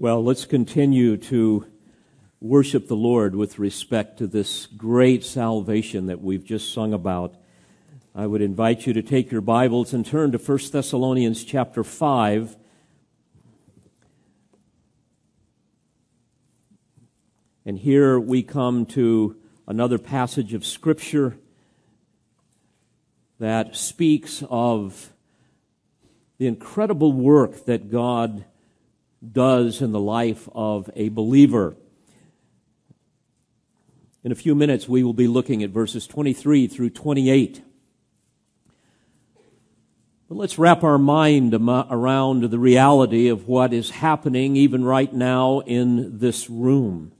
Well, let's continue to worship the Lord with respect to this great salvation that we've just sung about. I would invite you to take your Bibles and turn to 1 Thessalonians chapter 5. And here we come to another passage of Scripture that speaks of the incredible work that God does in the life of a believer. In a few minutes, we will be looking at verses 23 through 28. But let's wrap our mind around the reality of what is happening even right now in this room.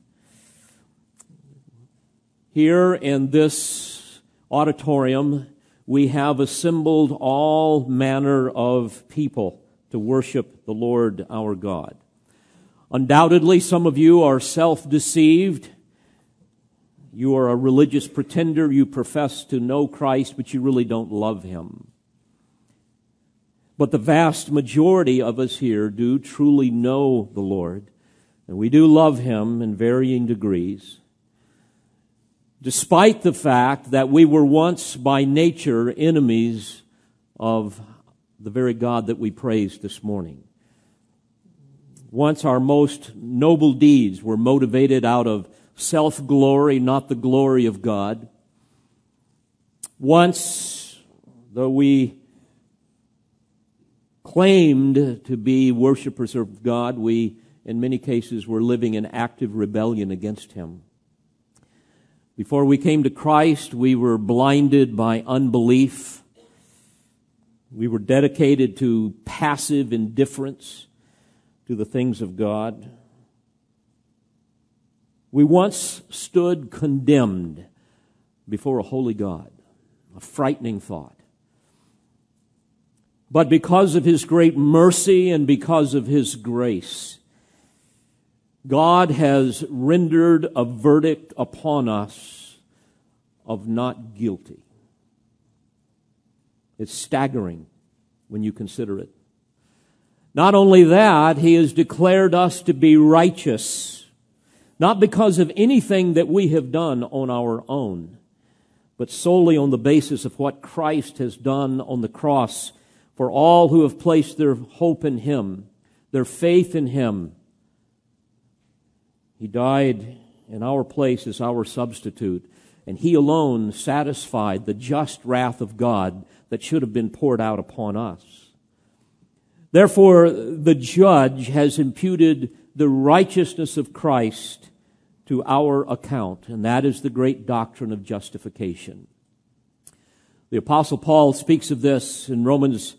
Here in this auditorium, we have assembled all manner of people to worship the Lord our God. Undoubtedly, some of you are self deceived. You are a religious pretender. You profess to know Christ, but you really don't love Him. But the vast majority of us here do truly know the Lord, and we do love Him in varying degrees. Despite the fact that we were once by nature enemies of the very God that we praise this morning. Once our most noble deeds were motivated out of self glory, not the glory of God. Once, though we claimed to be worshipers of God, we, in many cases, were living in active rebellion against Him. Before we came to Christ, we were blinded by unbelief we were dedicated to passive indifference to the things of God. We once stood condemned before a holy God, a frightening thought. But because of His great mercy and because of His grace, God has rendered a verdict upon us of not guilty. It's staggering when you consider it. Not only that, he has declared us to be righteous, not because of anything that we have done on our own, but solely on the basis of what Christ has done on the cross for all who have placed their hope in him, their faith in him. He died in our place as our substitute, and he alone satisfied the just wrath of God that should have been poured out upon us. Therefore, the judge has imputed the righteousness of Christ to our account, and that is the great doctrine of justification. The apostle Paul speaks of this in Romans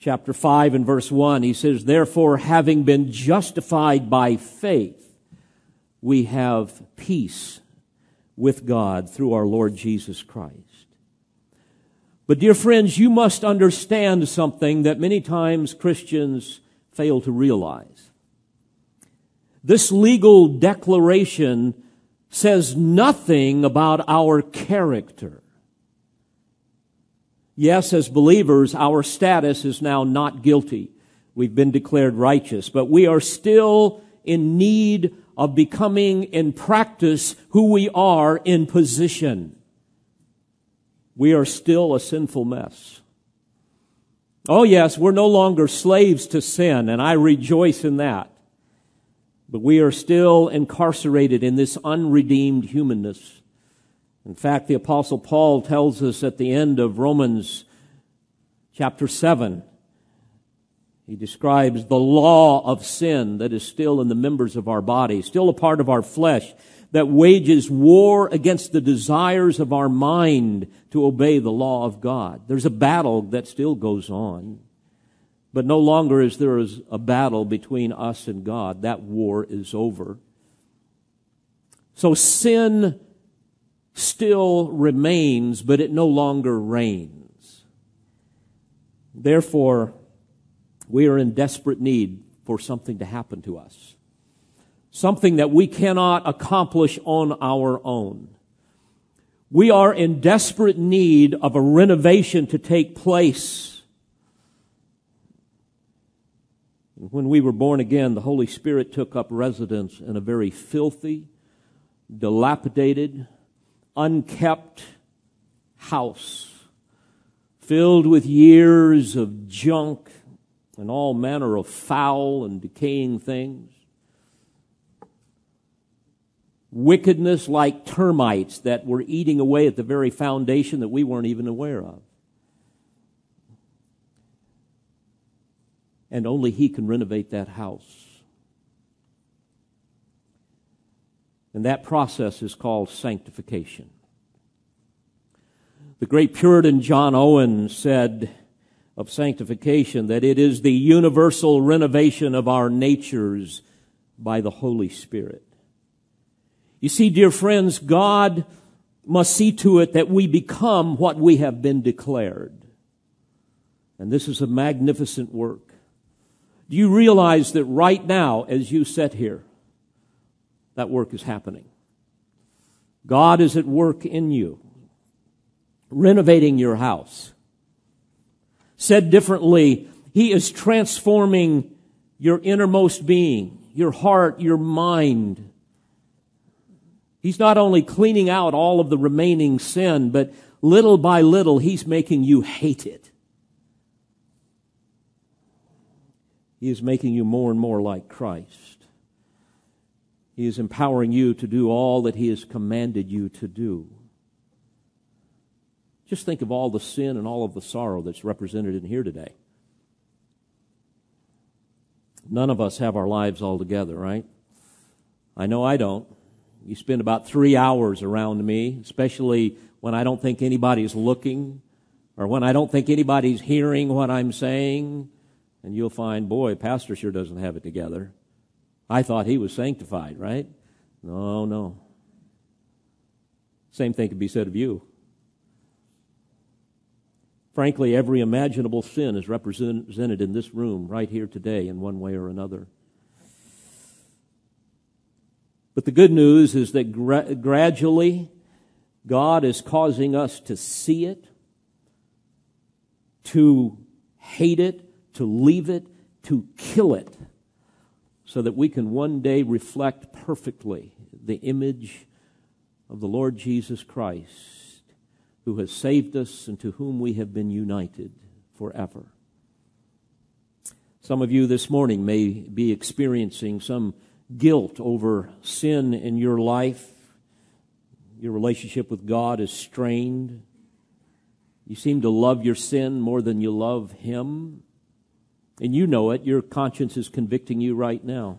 chapter 5 and verse 1. He says, Therefore, having been justified by faith, we have peace with God through our Lord Jesus Christ. But dear friends, you must understand something that many times Christians fail to realize. This legal declaration says nothing about our character. Yes, as believers, our status is now not guilty. We've been declared righteous, but we are still in need of becoming in practice who we are in position we are still a sinful mess. Oh yes, we're no longer slaves to sin, and I rejoice in that. But we are still incarcerated in this unredeemed humanness. In fact, the apostle Paul tells us at the end of Romans chapter 7, he describes the law of sin that is still in the members of our body, still a part of our flesh, that wages war against the desires of our mind to obey the law of God. There's a battle that still goes on. But no longer is there a battle between us and God. That war is over. So sin still remains, but it no longer reigns. Therefore, we are in desperate need for something to happen to us something that we cannot accomplish on our own. We are in desperate need of a renovation to take place. When we were born again, the Holy Spirit took up residence in a very filthy, dilapidated, unkept house filled with years of junk and all manner of foul and decaying things. Wickedness like termites that were eating away at the very foundation that we weren't even aware of. And only He can renovate that house. And that process is called sanctification. The great Puritan John Owen said of sanctification that it is the universal renovation of our natures by the Holy Spirit. You see, dear friends, God must see to it that we become what we have been declared. And this is a magnificent work. Do you realize that right now, as you sit here, that work is happening? God is at work in you renovating your house. Said differently, He is transforming your innermost being, your heart, your mind. He's not only cleaning out all of the remaining sin, but little by little, He's making you hate it. He is making you more and more like Christ. He is empowering you to do all that He has commanded you to do. Just think of all the sin and all of the sorrow that's represented in here today. None of us have our lives all together, right? I know I don't. You spend about three hours around me, especially when I don't think anybody's looking or when I don't think anybody's hearing what I'm saying, and you'll find, boy, Pastor sure doesn't have it together. I thought he was sanctified, right? No, no. Same thing could be said of you. Frankly, every imaginable sin is represented in this room right here today in one way or another. But the good news is that gra- gradually God is causing us to see it, to hate it, to leave it, to kill it, so that we can one day reflect perfectly the image of the Lord Jesus Christ who has saved us and to whom we have been united forever. Some of you this morning may be experiencing some guilt over sin in your life. Your relationship with God is strained. You seem to love your sin more than you love Him. And you know it. Your conscience is convicting you right now.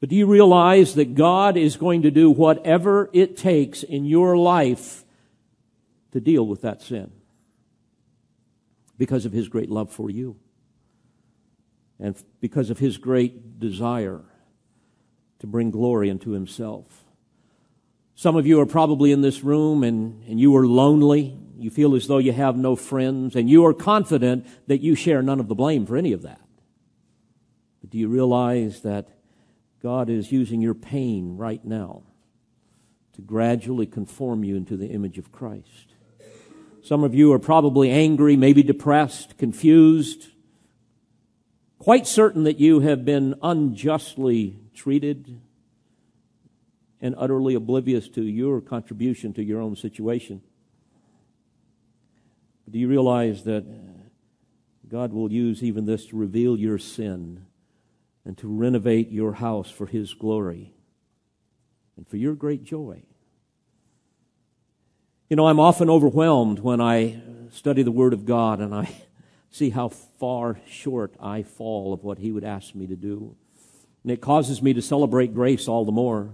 But do you realize that God is going to do whatever it takes in your life to deal with that sin because of his great love for you and because of his great desire to bring glory unto himself. Some of you are probably in this room and, and you are lonely. You feel as though you have no friends, and you are confident that you share none of the blame for any of that. But do you realize that God is using your pain right now to gradually conform you into the image of Christ? Some of you are probably angry, maybe depressed, confused, quite certain that you have been unjustly treated and utterly oblivious to your contribution to your own situation. Do you realize that God will use even this to reveal your sin and to renovate your house for His glory and for your great joy? You know, I'm often overwhelmed when I study the Word of God and I see how far short I fall of what He would ask me to do. And it causes me to celebrate grace all the more.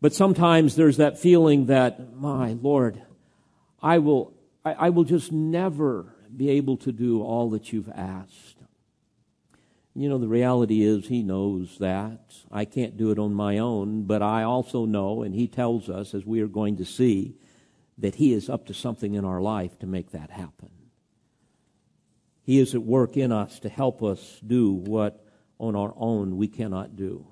But sometimes there's that feeling that, my Lord, I will, I, I will just never be able to do all that you've asked. You know, the reality is he knows that. I can't do it on my own, but I also know, and he tells us, as we are going to see, that he is up to something in our life to make that happen. He is at work in us to help us do what on our own we cannot do.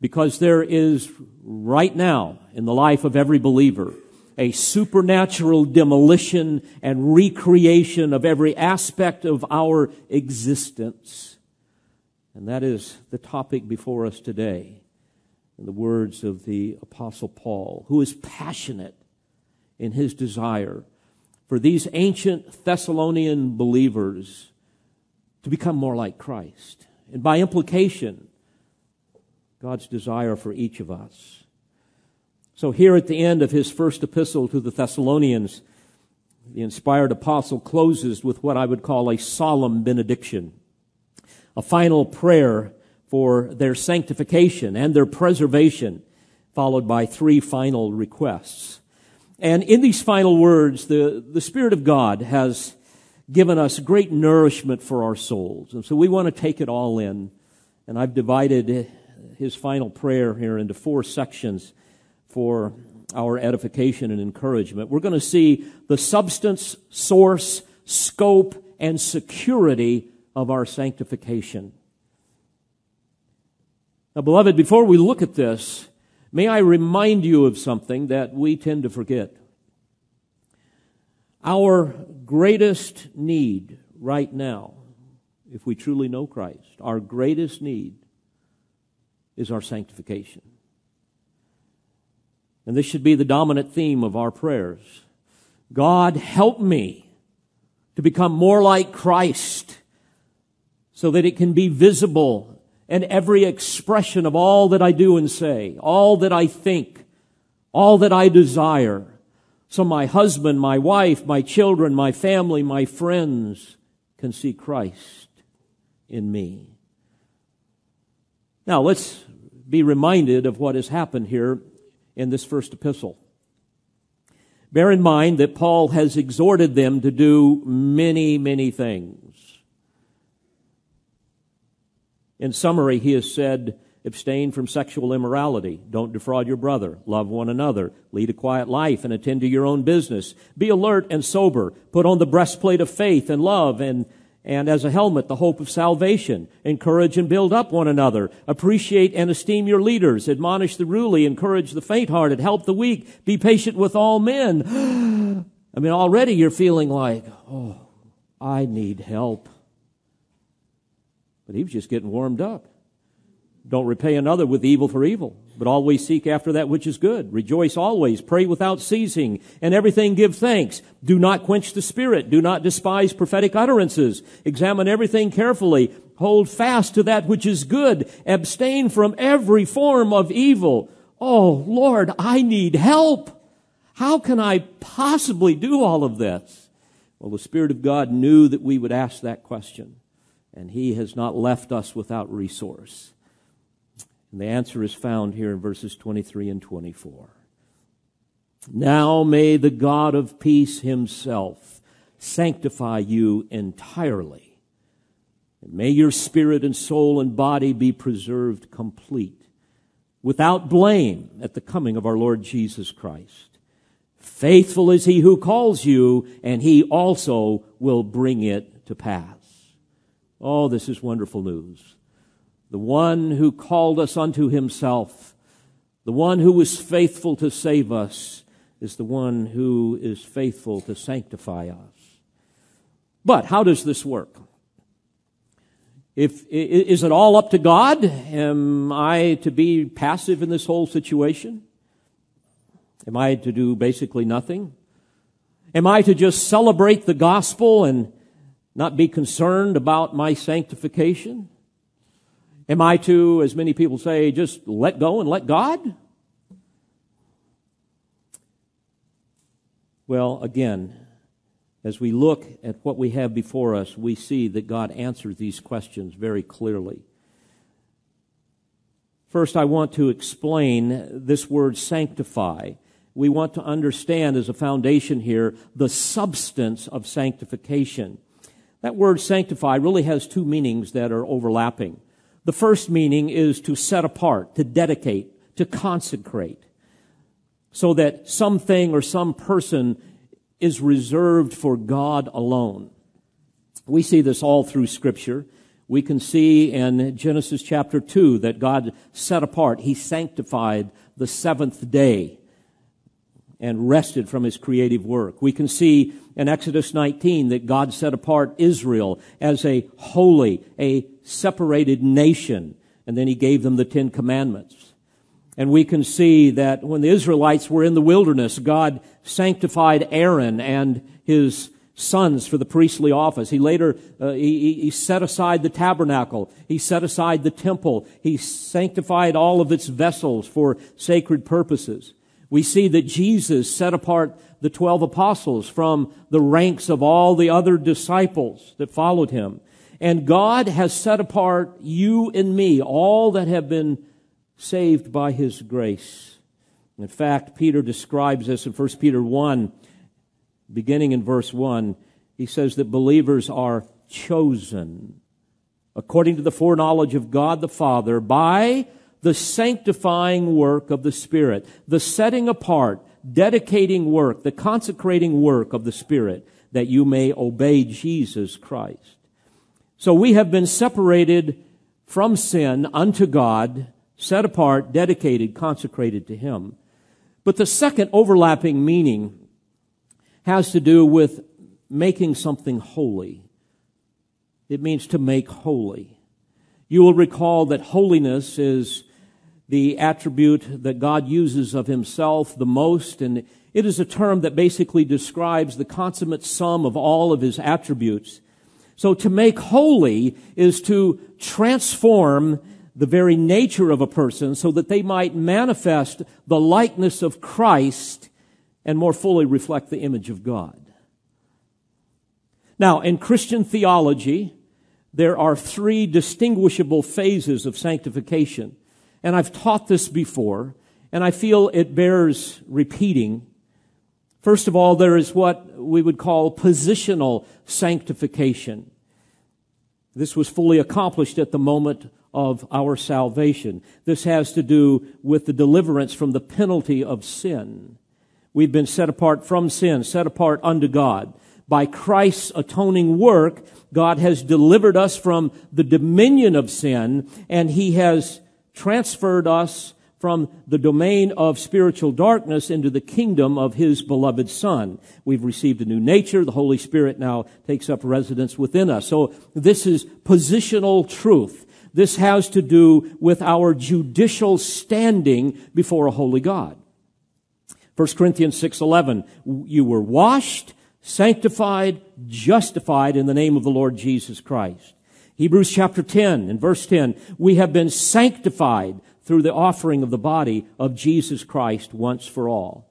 Because there is right now in the life of every believer, a supernatural demolition and recreation of every aspect of our existence. And that is the topic before us today. In the words of the Apostle Paul, who is passionate in his desire for these ancient Thessalonian believers to become more like Christ. And by implication, God's desire for each of us. So, here at the end of his first epistle to the Thessalonians, the inspired apostle closes with what I would call a solemn benediction, a final prayer for their sanctification and their preservation, followed by three final requests. And in these final words, the, the Spirit of God has given us great nourishment for our souls. And so we want to take it all in. And I've divided his final prayer here into four sections for our edification and encouragement. We're going to see the substance, source, scope, and security of our sanctification. Now, beloved, before we look at this, may I remind you of something that we tend to forget. Our greatest need right now, if we truly know Christ, our greatest need is our sanctification. And this should be the dominant theme of our prayers. God, help me to become more like Christ so that it can be visible in every expression of all that I do and say, all that I think, all that I desire. So my husband, my wife, my children, my family, my friends can see Christ in me. Now let's be reminded of what has happened here in this first epistle. Bear in mind that Paul has exhorted them to do many, many things. In summary, he has said, abstain from sexual immorality, don't defraud your brother, love one another, lead a quiet life and attend to your own business, be alert and sober, put on the breastplate of faith and love and and as a helmet, the hope of salvation. Encourage and build up one another. Appreciate and esteem your leaders. Admonish the ruly. Encourage the faint-hearted. Help the weak. Be patient with all men. I mean, already you're feeling like, oh, I need help. But he was just getting warmed up. Don't repay another with evil for evil, but always seek after that which is good. Rejoice always. Pray without ceasing. And everything give thanks. Do not quench the spirit. Do not despise prophetic utterances. Examine everything carefully. Hold fast to that which is good. Abstain from every form of evil. Oh, Lord, I need help. How can I possibly do all of this? Well, the Spirit of God knew that we would ask that question, and He has not left us without resource. And the answer is found here in verses 23 and 24. Now may the God of peace himself sanctify you entirely. And may your spirit and soul and body be preserved complete, without blame at the coming of our Lord Jesus Christ. Faithful is he who calls you, and he also will bring it to pass. Oh, this is wonderful news the one who called us unto himself, the one who was faithful to save us, is the one who is faithful to sanctify us. But how does this work? If, is it all up to God? Am I to be passive in this whole situation? Am I to do basically nothing? Am I to just celebrate the gospel and not be concerned about my sanctification? Am I to, as many people say, just let go and let God? Well, again, as we look at what we have before us, we see that God answers these questions very clearly. First, I want to explain this word sanctify. We want to understand as a foundation here the substance of sanctification. That word sanctify really has two meanings that are overlapping. The first meaning is to set apart, to dedicate, to consecrate, so that something or some person is reserved for God alone. We see this all through scripture. We can see in Genesis chapter 2 that God set apart, He sanctified the seventh day and rested from his creative work. We can see in Exodus 19 that God set apart Israel as a holy, a separated nation, and then he gave them the Ten Commandments. And we can see that when the Israelites were in the wilderness, God sanctified Aaron and his sons for the priestly office. He later, uh, he, he set aside the tabernacle. He set aside the temple. He sanctified all of its vessels for sacred purposes. We see that Jesus set apart the twelve apostles from the ranks of all the other disciples that followed him. And God has set apart you and me, all that have been saved by his grace. In fact, Peter describes this in 1 Peter 1, beginning in verse 1. He says that believers are chosen according to the foreknowledge of God the Father by the sanctifying work of the Spirit, the setting apart, dedicating work, the consecrating work of the Spirit, that you may obey Jesus Christ. So we have been separated from sin unto God, set apart, dedicated, consecrated to Him. But the second overlapping meaning has to do with making something holy. It means to make holy. You will recall that holiness is the attribute that God uses of himself the most, and it is a term that basically describes the consummate sum of all of his attributes. So to make holy is to transform the very nature of a person so that they might manifest the likeness of Christ and more fully reflect the image of God. Now, in Christian theology, there are three distinguishable phases of sanctification and I've taught this before, and I feel it bears repeating. First of all, there is what we would call positional sanctification. This was fully accomplished at the moment of our salvation. This has to do with the deliverance from the penalty of sin. We've been set apart from sin, set apart unto God. By Christ's atoning work, God has delivered us from the dominion of sin, and He has transferred us from the domain of spiritual darkness into the kingdom of his beloved son. We've received a new nature. The Holy Spirit now takes up residence within us. So this is positional truth. This has to do with our judicial standing before a holy God. 1 Corinthians 6:11 you were washed, sanctified, justified in the name of the Lord Jesus Christ. Hebrews chapter 10 and verse 10, we have been sanctified through the offering of the body of Jesus Christ once for all.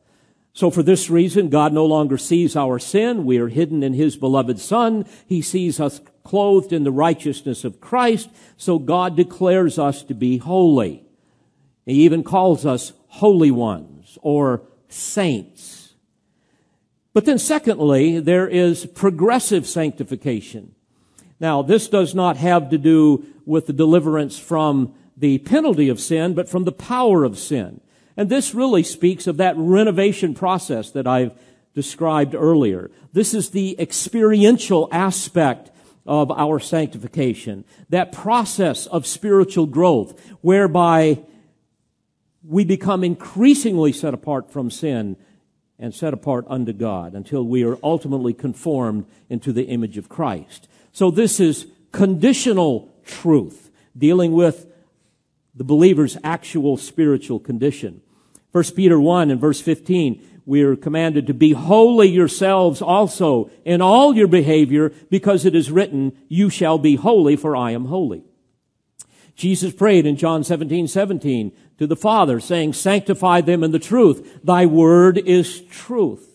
So for this reason, God no longer sees our sin. We are hidden in His beloved Son. He sees us clothed in the righteousness of Christ. So God declares us to be holy. He even calls us holy ones or saints. But then secondly, there is progressive sanctification. Now, this does not have to do with the deliverance from the penalty of sin, but from the power of sin. And this really speaks of that renovation process that I've described earlier. This is the experiential aspect of our sanctification. That process of spiritual growth whereby we become increasingly set apart from sin and set apart unto God until we are ultimately conformed into the image of Christ. So this is conditional truth dealing with the believer's actual spiritual condition. 1 Peter 1 and verse 15, we are commanded to be holy yourselves also in all your behavior because it is written, you shall be holy for I am holy. Jesus prayed in John 17, 17 to the Father saying, sanctify them in the truth. Thy word is truth.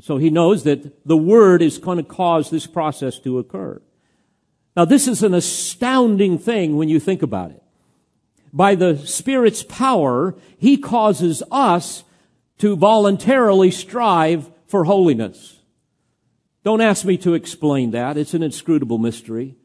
So he knows that the Word is going to cause this process to occur. Now this is an astounding thing when you think about it. By the Spirit's power, He causes us to voluntarily strive for holiness. Don't ask me to explain that. It's an inscrutable mystery.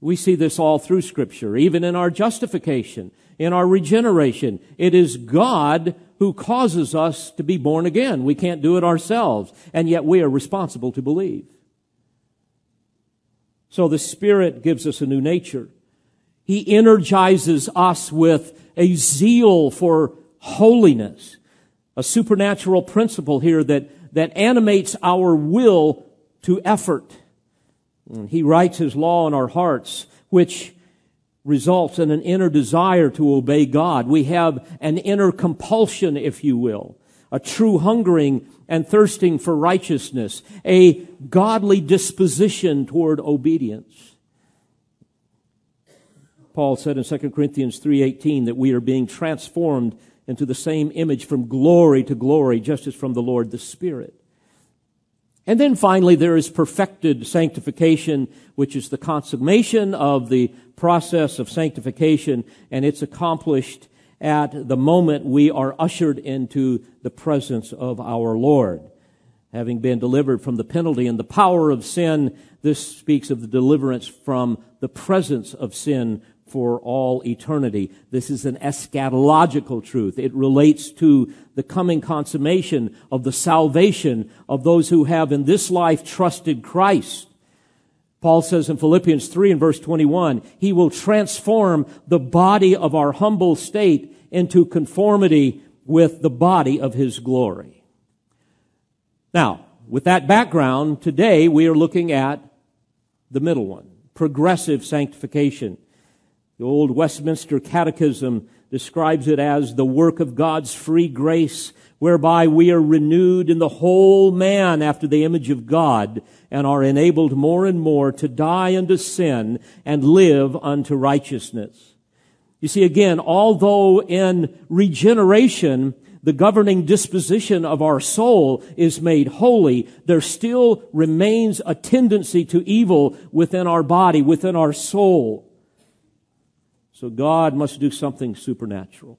We see this all through scripture, even in our justification, in our regeneration. It is God who causes us to be born again. We can't do it ourselves, and yet we are responsible to believe. So the Spirit gives us a new nature. He energizes us with a zeal for holiness, a supernatural principle here that, that animates our will to effort. He writes his law in our hearts, which results in an inner desire to obey God. We have an inner compulsion, if you will, a true hungering and thirsting for righteousness, a godly disposition toward obedience. Paul said in 2 Corinthians 3:18 that we are being transformed into the same image from glory to glory just as from the Lord the Spirit. And then finally there is perfected sanctification which is the consummation of the process of sanctification and it's accomplished at the moment we are ushered into the presence of our Lord. Having been delivered from the penalty and the power of sin, this speaks of the deliverance from the presence of sin for all eternity. This is an eschatological truth. It relates to the coming consummation of the salvation of those who have in this life trusted Christ. Paul says in Philippians 3 and verse 21, He will transform the body of our humble state into conformity with the body of His glory. Now, with that background, today we are looking at the middle one, progressive sanctification. The old Westminster Catechism describes it as the work of God's free grace, whereby we are renewed in the whole man after the image of God and are enabled more and more to die unto sin and live unto righteousness. You see, again, although in regeneration, the governing disposition of our soul is made holy, there still remains a tendency to evil within our body, within our soul. So God must do something supernatural.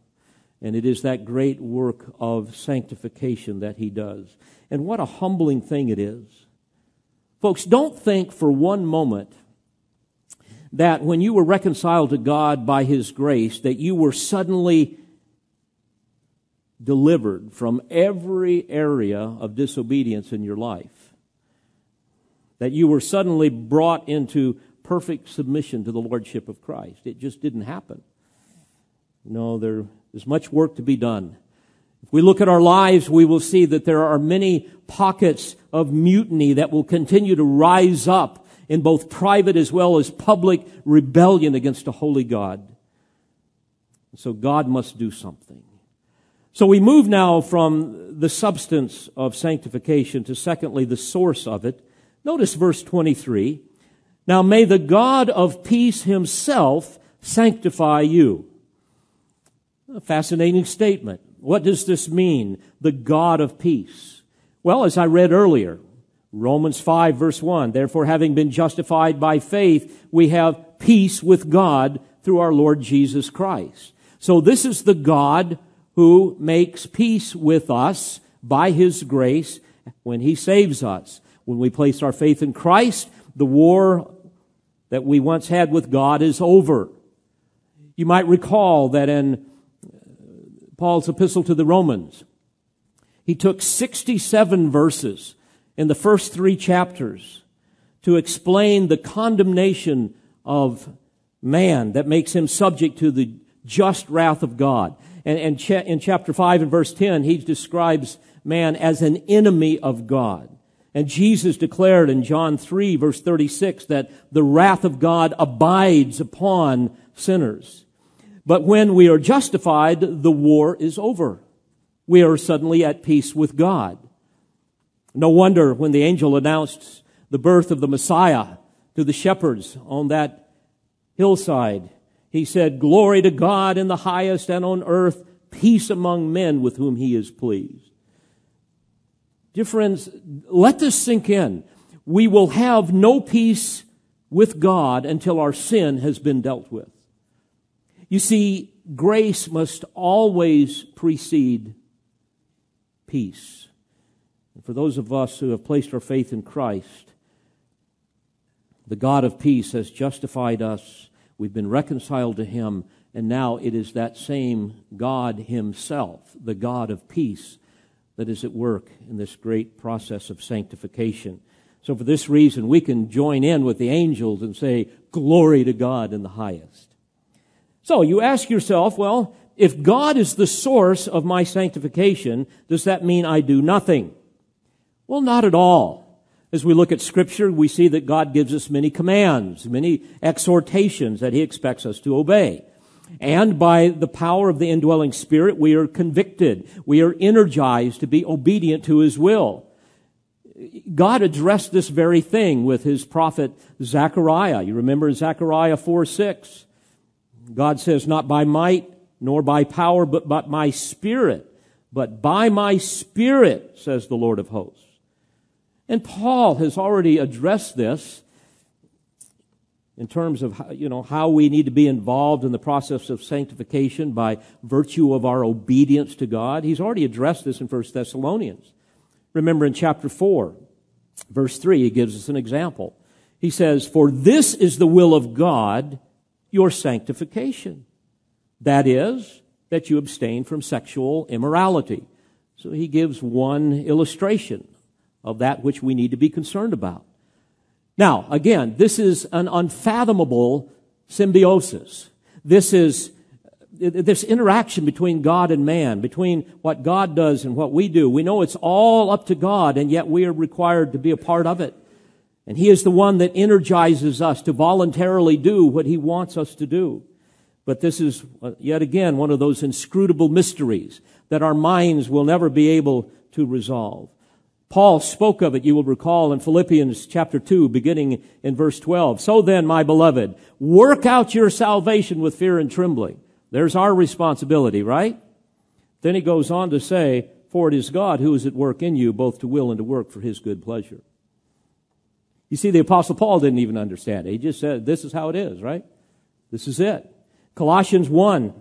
And it is that great work of sanctification that He does. And what a humbling thing it is. Folks, don't think for one moment that when you were reconciled to God by His grace, that you were suddenly delivered from every area of disobedience in your life. That you were suddenly brought into perfect submission to the Lordship of Christ. It just didn't happen. No, there is much work to be done. If we look at our lives, we will see that there are many pockets of mutiny that will continue to rise up in both private as well as public rebellion against a holy God. So God must do something. So we move now from the substance of sanctification to secondly, the source of it. Notice verse 23. Now may the God of peace himself sanctify you. A fascinating statement. What does this mean? The God of peace. Well, as I read earlier, Romans 5 verse 1, therefore having been justified by faith, we have peace with God through our Lord Jesus Christ. So this is the God who makes peace with us by His grace when He saves us. When we place our faith in Christ, the war that we once had with God is over. You might recall that in Paul's epistle to the Romans, he took 67 verses in the first three chapters to explain the condemnation of man that makes him subject to the just wrath of God. And, and cha- in chapter 5 and verse 10, he describes man as an enemy of God. And Jesus declared in John 3 verse 36 that the wrath of God abides upon sinners. But when we are justified, the war is over. We are suddenly at peace with God. No wonder when the angel announced the birth of the Messiah to the shepherds on that hillside, he said, Glory to God in the highest and on earth, peace among men with whom he is pleased. Dear friends, let this sink in. We will have no peace with God until our sin has been dealt with. You see, grace must always precede peace. And for those of us who have placed our faith in Christ, the God of peace has justified us. We've been reconciled to Him, and now it is that same God Himself, the God of peace, that is at work in this great process of sanctification. So for this reason, we can join in with the angels and say, glory to God in the highest. So you ask yourself, well, If God is the source of my sanctification, does that mean I do nothing? Well, not at all. As we look at scripture, we see that God gives us many commands, many exhortations that he expects us to obey. And by the power of the indwelling spirit, we are convicted. We are energized to be obedient to his will. God addressed this very thing with his prophet Zechariah. You remember Zechariah 4 6. God says, Not by might nor by power, but by my spirit. But by my spirit, says the Lord of hosts. And Paul has already addressed this in terms of you know how we need to be involved in the process of sanctification by virtue of our obedience to God. He's already addressed this in 1 Thessalonians. Remember in chapter 4, verse 3, he gives us an example. He says, For this is the will of God, your sanctification. That is, that you abstain from sexual immorality. So he gives one illustration of that which we need to be concerned about. Now, again, this is an unfathomable symbiosis. This is this interaction between God and man, between what God does and what we do. We know it's all up to God, and yet we are required to be a part of it. And He is the one that energizes us to voluntarily do what He wants us to do. But this is uh, yet again one of those inscrutable mysteries that our minds will never be able to resolve. Paul spoke of it, you will recall, in Philippians chapter 2, beginning in verse 12. So then, my beloved, work out your salvation with fear and trembling. There's our responsibility, right? Then he goes on to say, For it is God who is at work in you, both to will and to work for his good pleasure. You see, the Apostle Paul didn't even understand it. He just said, This is how it is, right? This is it. Colossians 1,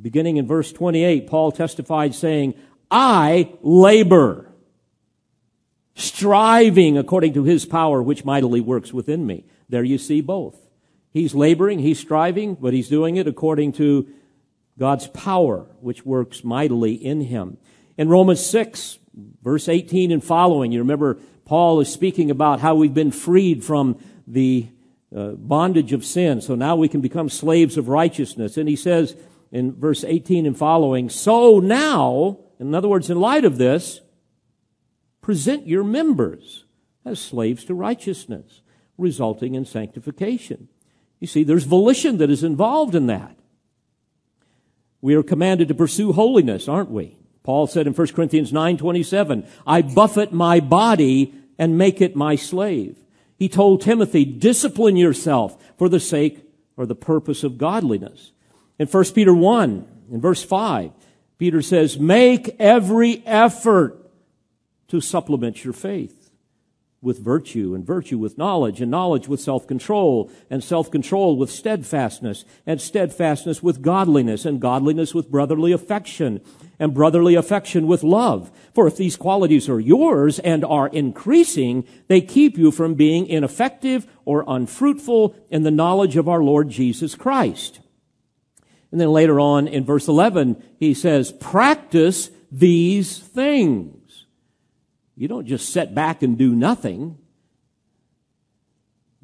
beginning in verse 28, Paul testified saying, I labor, striving according to his power, which mightily works within me. There you see both. He's laboring, he's striving, but he's doing it according to God's power, which works mightily in him. In Romans 6, verse 18 and following, you remember Paul is speaking about how we've been freed from the uh, bondage of sin, so now we can become slaves of righteousness. And he says in verse 18 and following, So now, in other words, in light of this, present your members as slaves to righteousness, resulting in sanctification. You see, there's volition that is involved in that. We are commanded to pursue holiness, aren't we? Paul said in 1 Corinthians 9:27, "I buffet my body and make it my slave." He told Timothy, "Discipline yourself for the sake or the purpose of godliness." In 1 Peter 1, in verse 5, Peter says, "Make every effort to supplement your faith." With virtue, and virtue with knowledge, and knowledge with self-control, and self-control with steadfastness, and steadfastness with godliness, and godliness with brotherly affection, and brotherly affection with love. For if these qualities are yours and are increasing, they keep you from being ineffective or unfruitful in the knowledge of our Lord Jesus Christ. And then later on in verse 11, he says, practice these things. You don't just sit back and do nothing.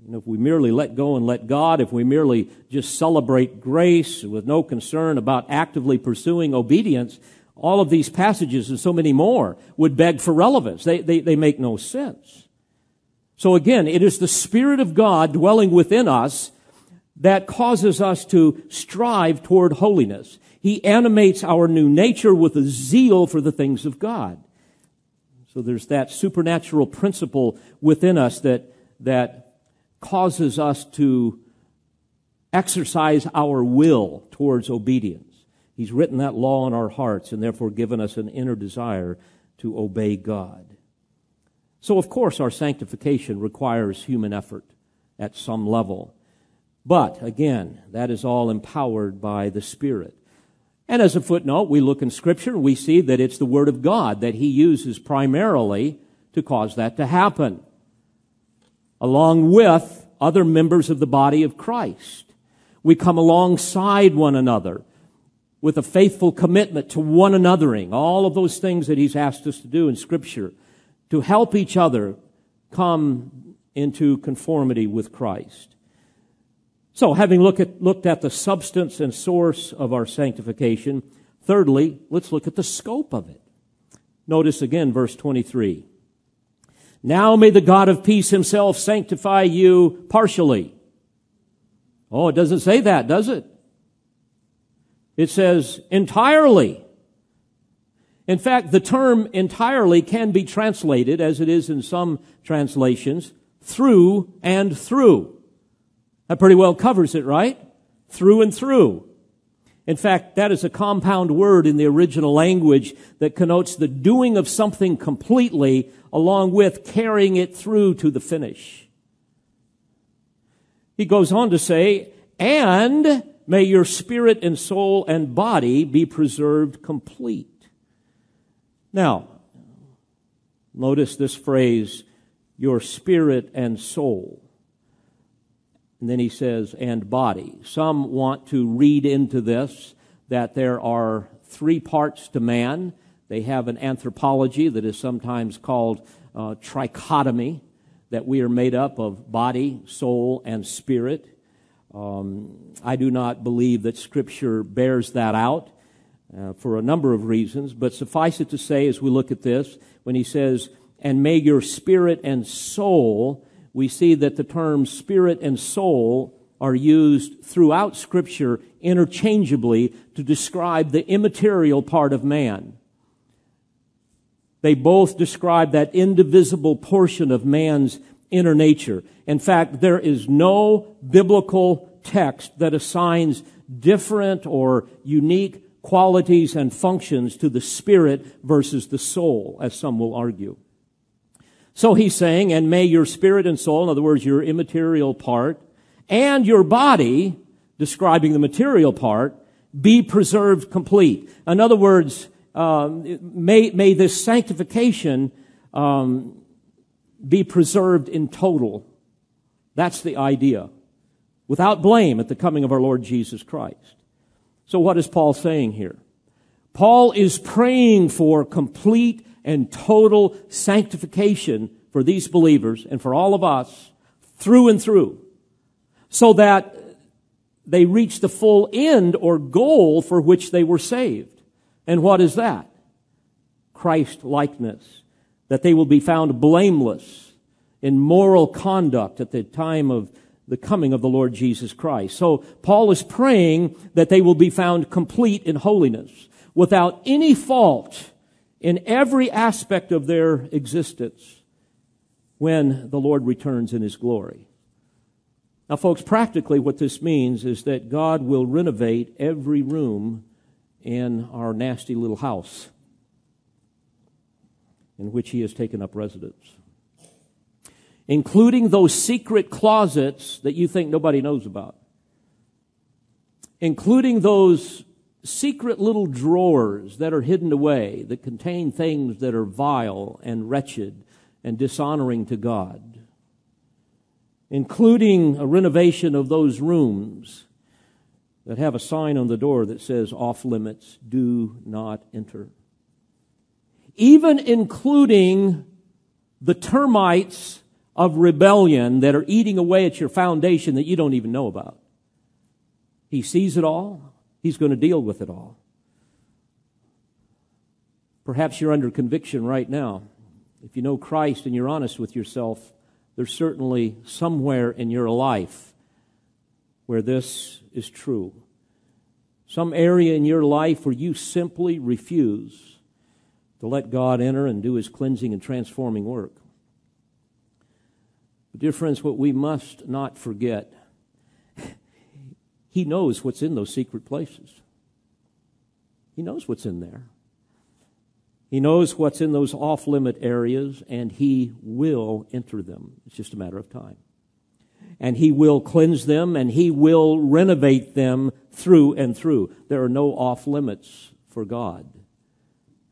You know, if we merely let go and let God, if we merely just celebrate grace with no concern about actively pursuing obedience, all of these passages and so many more would beg for relevance. They, they, they make no sense. So again, it is the Spirit of God dwelling within us that causes us to strive toward holiness. He animates our new nature with a zeal for the things of God. So there's that supernatural principle within us that, that causes us to exercise our will towards obedience. He's written that law in our hearts and therefore given us an inner desire to obey God. So, of course, our sanctification requires human effort at some level. But, again, that is all empowered by the Spirit. And as a footnote, we look in Scripture we see that it's the Word of God that He uses primarily to cause that to happen, along with other members of the body of Christ. We come alongside one another with a faithful commitment to one anothering, all of those things that He's asked us to do in Scripture, to help each other come into conformity with Christ. So, having look at, looked at the substance and source of our sanctification, thirdly, let's look at the scope of it. Notice again verse 23. Now may the God of peace himself sanctify you partially. Oh, it doesn't say that, does it? It says entirely. In fact, the term entirely can be translated, as it is in some translations, through and through. That pretty well covers it, right? Through and through. In fact, that is a compound word in the original language that connotes the doing of something completely along with carrying it through to the finish. He goes on to say, and may your spirit and soul and body be preserved complete. Now, notice this phrase, your spirit and soul. And then he says, and body. Some want to read into this that there are three parts to man. They have an anthropology that is sometimes called uh, trichotomy, that we are made up of body, soul, and spirit. Um, I do not believe that Scripture bears that out uh, for a number of reasons, but suffice it to say, as we look at this, when he says, and may your spirit and soul we see that the terms spirit and soul are used throughout Scripture interchangeably to describe the immaterial part of man. They both describe that indivisible portion of man's inner nature. In fact, there is no biblical text that assigns different or unique qualities and functions to the spirit versus the soul, as some will argue. So he's saying, and may your spirit and soul, in other words, your immaterial part, and your body, describing the material part, be preserved complete. In other words, um, may, may this sanctification um, be preserved in total. That's the idea. Without blame at the coming of our Lord Jesus Christ. So what is Paul saying here? Paul is praying for complete and total sanctification for these believers and for all of us through and through so that they reach the full end or goal for which they were saved. And what is that? Christ likeness. That they will be found blameless in moral conduct at the time of the coming of the Lord Jesus Christ. So Paul is praying that they will be found complete in holiness without any fault in every aspect of their existence when the Lord returns in his glory. Now, folks, practically what this means is that God will renovate every room in our nasty little house in which he has taken up residence, including those secret closets that you think nobody knows about, including those secret little drawers that are hidden away that contain things that are vile and wretched and dishonoring to God, including a renovation of those rooms that have a sign on the door that says off limits, do not enter. Even including the termites of rebellion that are eating away at your foundation that you don't even know about. He sees it all. He's going to deal with it all. Perhaps you're under conviction right now. If you know Christ and you're honest with yourself, there's certainly somewhere in your life where this is true. Some area in your life where you simply refuse to let God enter and do his cleansing and transforming work. But, dear friends, what we must not forget, he knows what's in those secret places. He knows what's in there. He knows what's in those off limit areas, and He will enter them. It's just a matter of time. And He will cleanse them, and He will renovate them through and through. There are no off limits for God.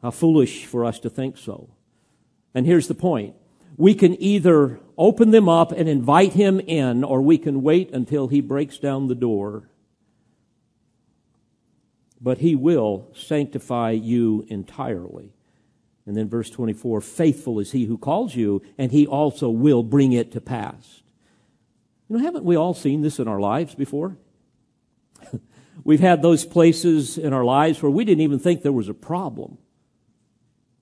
How foolish for us to think so. And here's the point. We can either open them up and invite Him in, or we can wait until He breaks down the door. But He will sanctify you entirely. And then verse 24, faithful is he who calls you, and he also will bring it to pass. You know, haven't we all seen this in our lives before? We've had those places in our lives where we didn't even think there was a problem.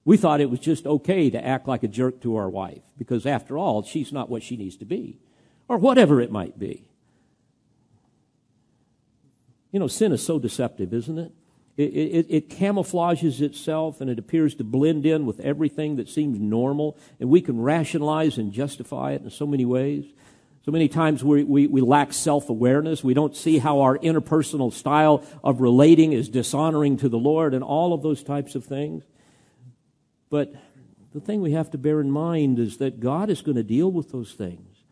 We thought it was just okay to act like a jerk to our wife because, after all, she's not what she needs to be, or whatever it might be. You know, sin is so deceptive, isn't it? It, it, it, camouflages itself and it appears to blend in with everything that seems normal, and we can rationalize and justify it in so many ways. So many times we, we, we lack self awareness. We don't see how our interpersonal style of relating is dishonoring to the Lord and all of those types of things. But the thing we have to bear in mind is that God is going to deal with those things.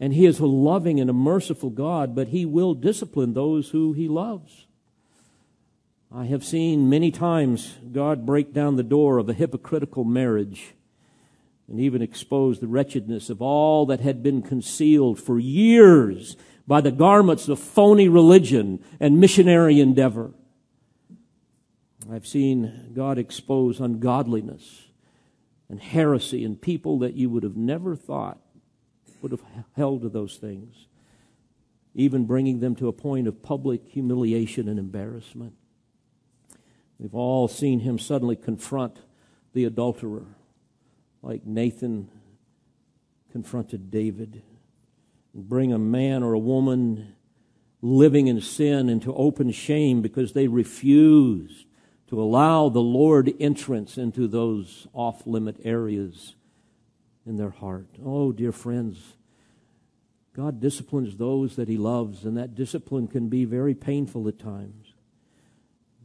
And He is a loving and a merciful God, but He will discipline those who He loves. I have seen many times God break down the door of a hypocritical marriage and even expose the wretchedness of all that had been concealed for years by the garments of phony religion and missionary endeavor. I've seen God expose ungodliness and heresy in people that you would have never thought would have held to those things, even bringing them to a point of public humiliation and embarrassment. We've all seen him suddenly confront the adulterer, like Nathan confronted David, and bring a man or a woman living in sin into open shame because they refused to allow the Lord entrance into those off limit areas in their heart. Oh, dear friends, God disciplines those that He loves, and that discipline can be very painful at times.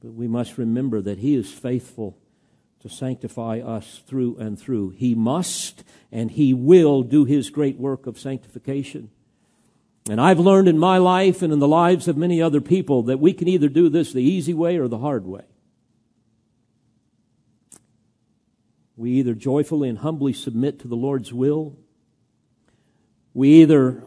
But we must remember that He is faithful to sanctify us through and through. He must and He will do His great work of sanctification. And I've learned in my life and in the lives of many other people that we can either do this the easy way or the hard way. We either joyfully and humbly submit to the Lord's will. We either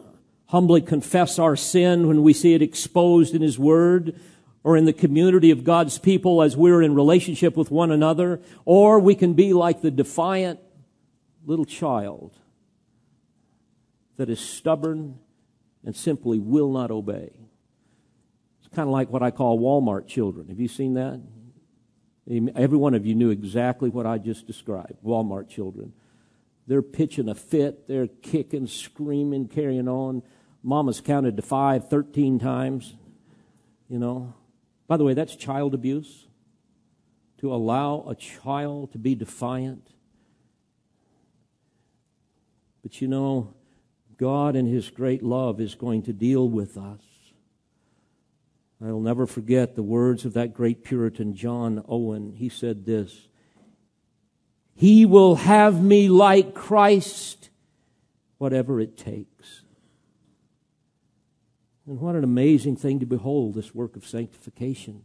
humbly confess our sin when we see it exposed in His Word or in the community of God's people as we're in relationship with one another, or we can be like the defiant little child that is stubborn and simply will not obey. It's kind of like what I call Walmart children. Have you seen that? Every one of you knew exactly what I just described Walmart children. They're pitching a fit, they're kicking, screaming, carrying on. Mama's counted to five 13 times, you know. By the way, that's child abuse. To allow a child to be defiant. But you know, God in His great love is going to deal with us. I'll never forget the words of that great Puritan, John Owen. He said this He will have me like Christ, whatever it takes. And what an amazing thing to behold this work of sanctification.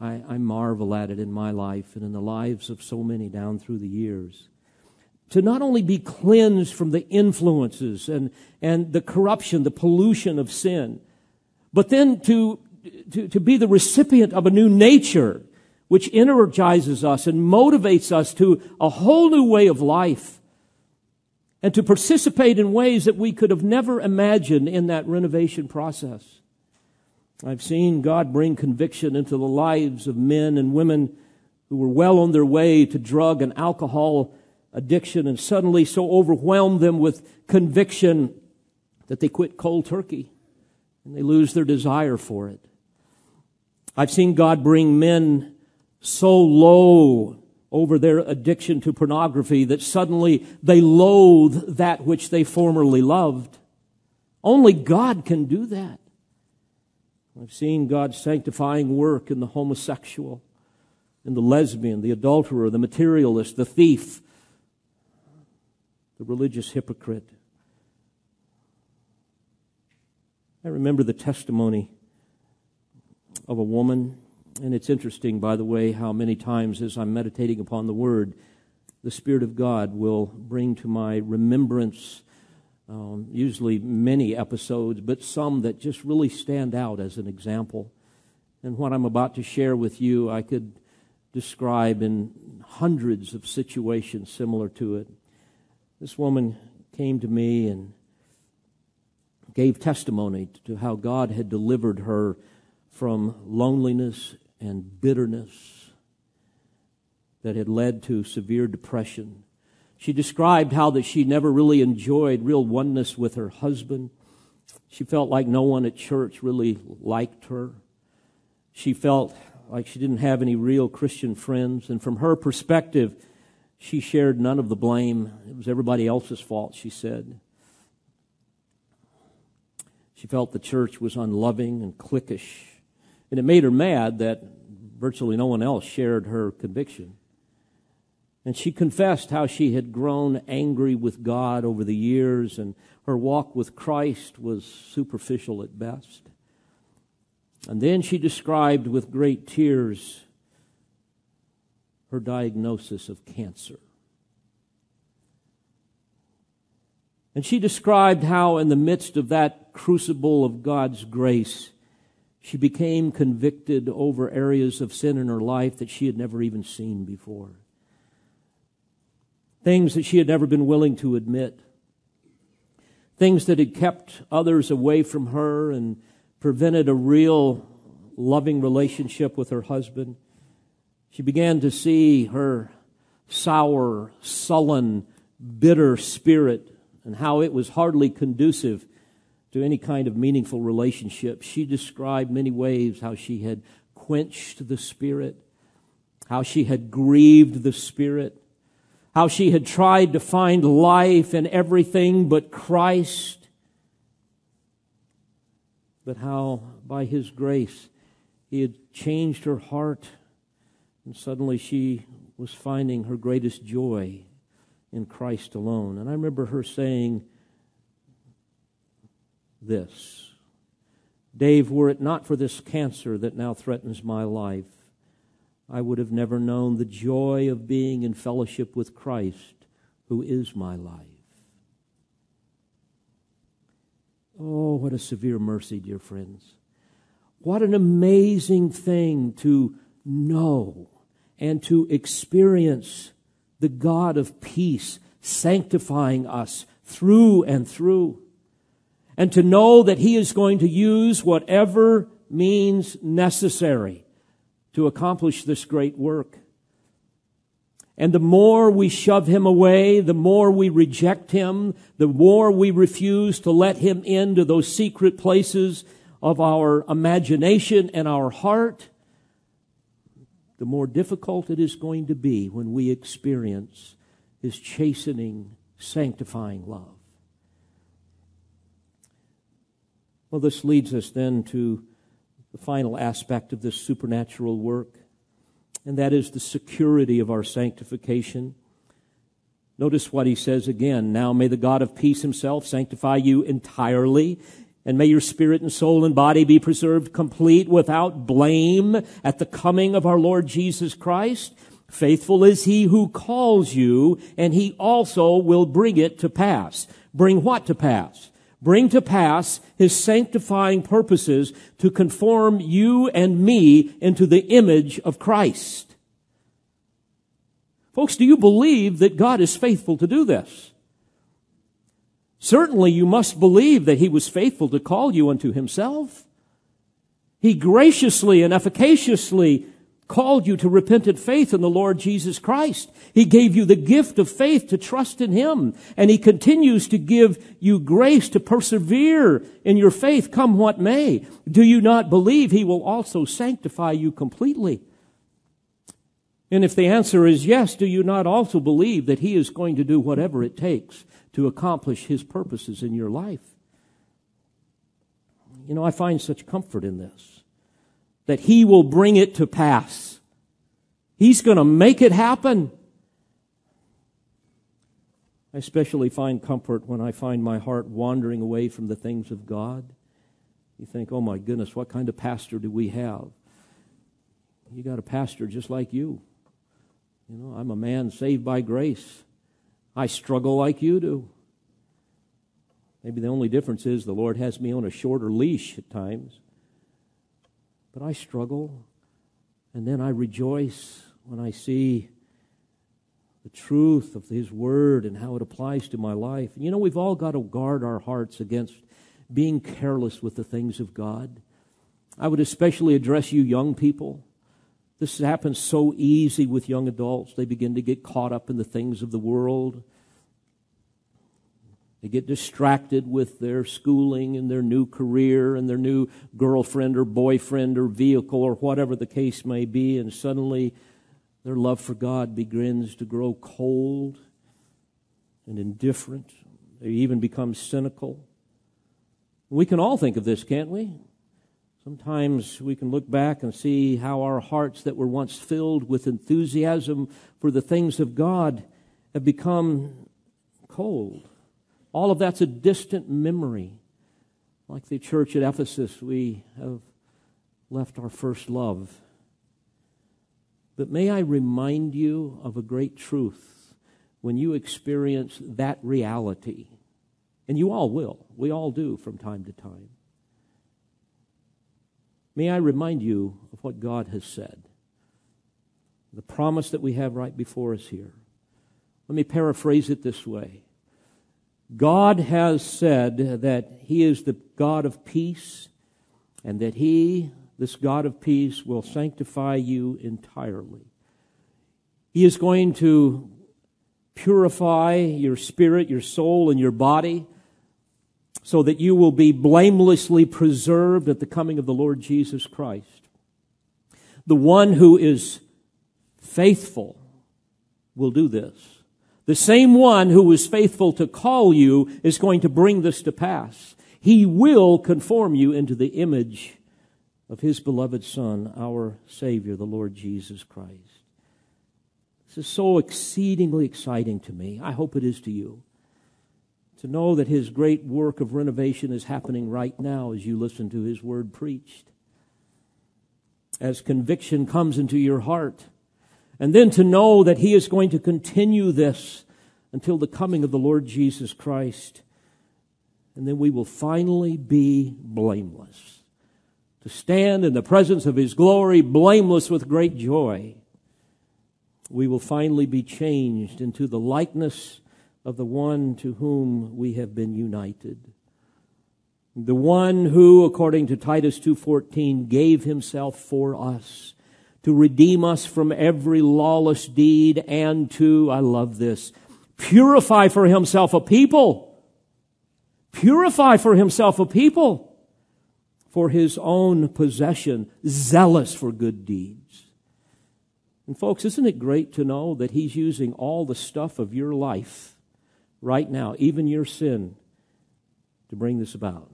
I, I, marvel at it in my life and in the lives of so many down through the years. To not only be cleansed from the influences and, and the corruption, the pollution of sin, but then to, to, to be the recipient of a new nature which energizes us and motivates us to a whole new way of life and to participate in ways that we could have never imagined in that renovation process. I've seen God bring conviction into the lives of men and women who were well on their way to drug and alcohol addiction and suddenly so overwhelmed them with conviction that they quit cold turkey and they lose their desire for it. I've seen God bring men so low over their addiction to pornography that suddenly they loathe that which they formerly loved. Only God can do that. I've seen God's sanctifying work in the homosexual, in the lesbian, the adulterer, the materialist, the thief, the religious hypocrite. I remember the testimony of a woman and it's interesting, by the way, how many times as I'm meditating upon the Word, the Spirit of God will bring to my remembrance, um, usually many episodes, but some that just really stand out as an example. And what I'm about to share with you, I could describe in hundreds of situations similar to it. This woman came to me and gave testimony to how God had delivered her from loneliness and bitterness that had led to severe depression. She described how that she never really enjoyed real oneness with her husband. She felt like no one at church really liked her. She felt like she didn't have any real Christian friends. And from her perspective, she shared none of the blame. It was everybody else's fault, she said. She felt the church was unloving and cliquish. And it made her mad that virtually no one else shared her conviction. And she confessed how she had grown angry with God over the years, and her walk with Christ was superficial at best. And then she described with great tears her diagnosis of cancer. And she described how, in the midst of that crucible of God's grace, she became convicted over areas of sin in her life that she had never even seen before. Things that she had never been willing to admit. Things that had kept others away from her and prevented a real loving relationship with her husband. She began to see her sour, sullen, bitter spirit and how it was hardly conducive to any kind of meaningful relationship. She described many ways how she had quenched the Spirit, how she had grieved the Spirit, how she had tried to find life in everything but Christ, but how by His grace He had changed her heart, and suddenly she was finding her greatest joy in Christ alone. And I remember her saying this Dave, were it not for this cancer that now threatens my life, I would have never known the joy of being in fellowship with Christ, who is my life. Oh, what a severe mercy, dear friends. What an amazing thing to know and to experience the God of peace, sanctifying us through and through. And to know that He is going to use whatever means necessary to accomplish this great work. And the more we shove him away, the more we reject him, the more we refuse to let him into those secret places of our imagination and our heart, the more difficult it is going to be when we experience His chastening, sanctifying love. Well, this leads us then to the final aspect of this supernatural work, and that is the security of our sanctification. Notice what he says again. Now may the God of peace himself sanctify you entirely, and may your spirit and soul and body be preserved complete without blame at the coming of our Lord Jesus Christ. Faithful is he who calls you, and he also will bring it to pass. Bring what to pass? Bring to pass his sanctifying purposes to conform you and me into the image of Christ. Folks, do you believe that God is faithful to do this? Certainly you must believe that he was faithful to call you unto himself. He graciously and efficaciously called you to repentant faith in the Lord Jesus Christ. He gave you the gift of faith to trust in Him. And He continues to give you grace to persevere in your faith, come what may. Do you not believe He will also sanctify you completely? And if the answer is yes, do you not also believe that He is going to do whatever it takes to accomplish His purposes in your life. You know, I find such comfort in this that He will bring it to pass. He's going to make it happen. I especially find comfort when I find my heart wandering away from the things of God. You think, oh my goodness, what kind of pastor do we have? You got a pastor just like you. You know, I'm a man saved by grace. I struggle like you do. Maybe the only difference is the Lord has me on a shorter leash at times. But I struggle, and then I rejoice when I see the truth of His Word and how it applies to my life. And You know, we've all got to guard our hearts against being careless with the things of God. I would especially address you young people. This happens so easy with young adults. They begin to get caught up in the things of the world. They get distracted with their schooling and their new career and their new girlfriend or boyfriend or vehicle or whatever the case may be, and suddenly their love for God begins to grow cold and indifferent. They even become cynical. We can all think of this, can't we? Sometimes we can look back and see how our hearts that were once filled with enthusiasm for the things of God have become cold. All of that's a distant memory. Like the church at Ephesus, we have left our first love. But may I remind you of a great truth when you experience that reality, and you all will, we all do from time to time. May I remind you of what God has said, the promise that we have right before us here. Let me paraphrase it this way God has said that He is the God of peace and that He, this God of peace, will sanctify you entirely. He is going to purify your spirit, your soul, and your body so that you will be blamelessly preserved at the coming of the Lord Jesus Christ. The one who is faithful will do this. The same one who was faithful to call you is going to bring this to pass. He will conform you into the image of his beloved Son, our Savior, the Lord Jesus Christ. This is so exceedingly exciting to me. I hope it is to you to know that his great work of renovation is happening right now as you listen to his word preached. As conviction comes into your heart, and then to know that he is going to continue this until the coming of the Lord Jesus Christ. And then we will finally be blameless. To stand in the presence of his glory, blameless with great joy. We will finally be changed into the likeness of the one to whom we have been united. The one who, according to Titus 2.14, gave himself for us to redeem us from every lawless deed and to, I love this, purify for himself a people. Purify for himself a people for his own possession, zealous for good deeds. And folks, isn't it great to know that he's using all the stuff of your life right now, even your sin, to bring this about.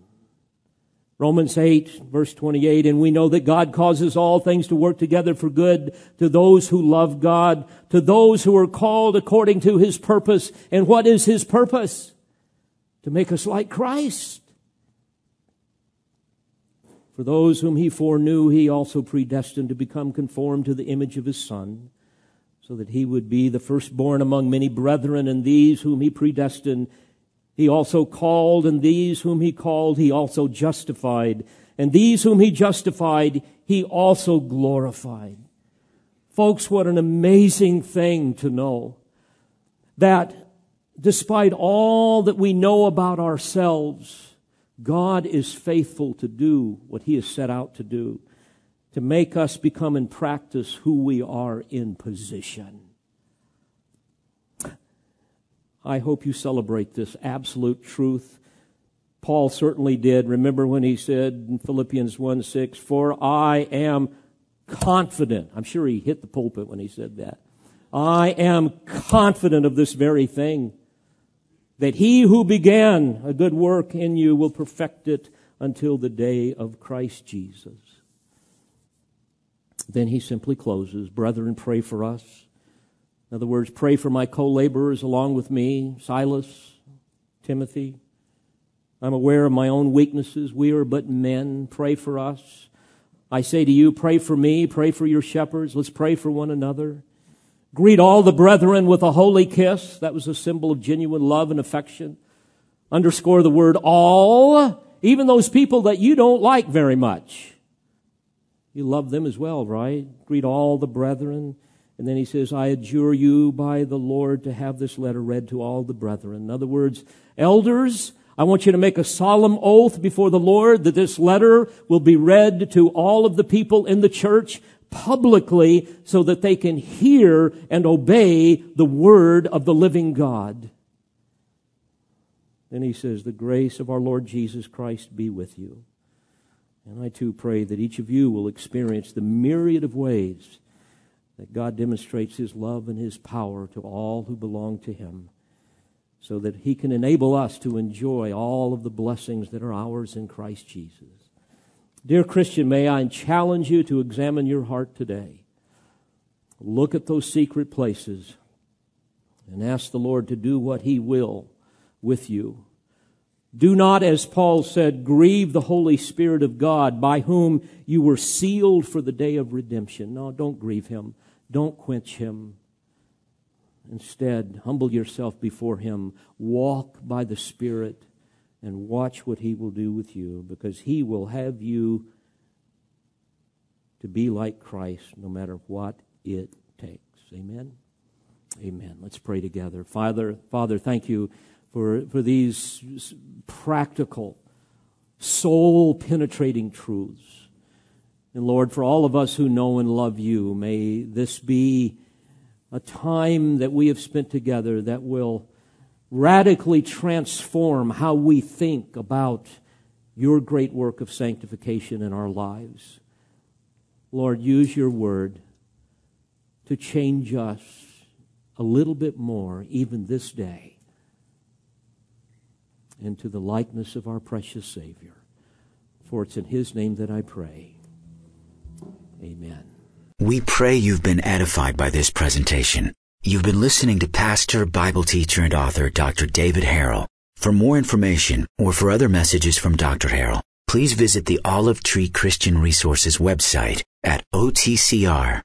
Romans 8, verse 28, and we know that God causes all things to work together for good to those who love God, to those who are called according to his purpose. And what is his purpose? To make us like Christ. For those whom he foreknew, he also predestined to become conformed to the image of his Son so that he would be the firstborn among many brethren, and these whom he predestined, he also called, and these whom he called, he also justified, and these whom he justified, he also glorified. Folks, what an amazing thing to know that despite all that we know about ourselves, God is faithful to do what he has set out to do to make us become in practice who we are in position. I hope you celebrate this absolute truth. Paul certainly did. Remember when he said in Philippians 1 6, For I am confident. I'm sure he hit the pulpit when he said that. I am confident of this very thing, that he who began a good work in you will perfect it until the day of Christ Jesus. Then he simply closes Brethren, pray for us. In other words, pray for my co laborers along with me, Silas, Timothy. I'm aware of my own weaknesses. We are but men. Pray for us. I say to you, pray for me, pray for your shepherds. Let's pray for one another. Greet all the brethren with a holy kiss. That was a symbol of genuine love and affection. Underscore the word all, even those people that you don't like very much. You love them as well, right? Greet all the brethren. And then he says, I adjure you by the Lord to have this letter read to all the brethren. In other words, elders, I want you to make a solemn oath before the Lord that this letter will be read to all of the people in the church publicly so that they can hear and obey the word of the living God. Then he says, The grace of our Lord Jesus Christ be with you. And I too pray that each of you will experience the myriad of ways that God demonstrates his love and his power to all who belong to him so that he can enable us to enjoy all of the blessings that are ours in Christ Jesus. Dear Christian, may I challenge you to examine your heart today. Look at those secret places and ask the Lord to do what he will with you. Do not, as Paul said, grieve the Holy Spirit of God by whom you were sealed for the day of redemption. No, don't grieve him. Don't quench him. Instead, humble yourself before him. Walk by the Spirit and watch what he will do with you because he will have you to be like Christ no matter what it takes. Amen. Amen. Let's pray together. Father, Father, thank you for, for these practical, soul penetrating truths. And Lord, for all of us who know and love you, may this be a time that we have spent together that will radically transform how we think about your great work of sanctification in our lives. Lord, use your word to change us a little bit more, even this day, into the likeness of our precious Savior. For it's in His name that I pray. Amen. We pray you've been edified by this presentation. You've been listening to pastor, Bible teacher, and author Dr. David Harrell. For more information or for other messages from Dr. Harrell, please visit the Olive Tree Christian Resources website at otcr.org.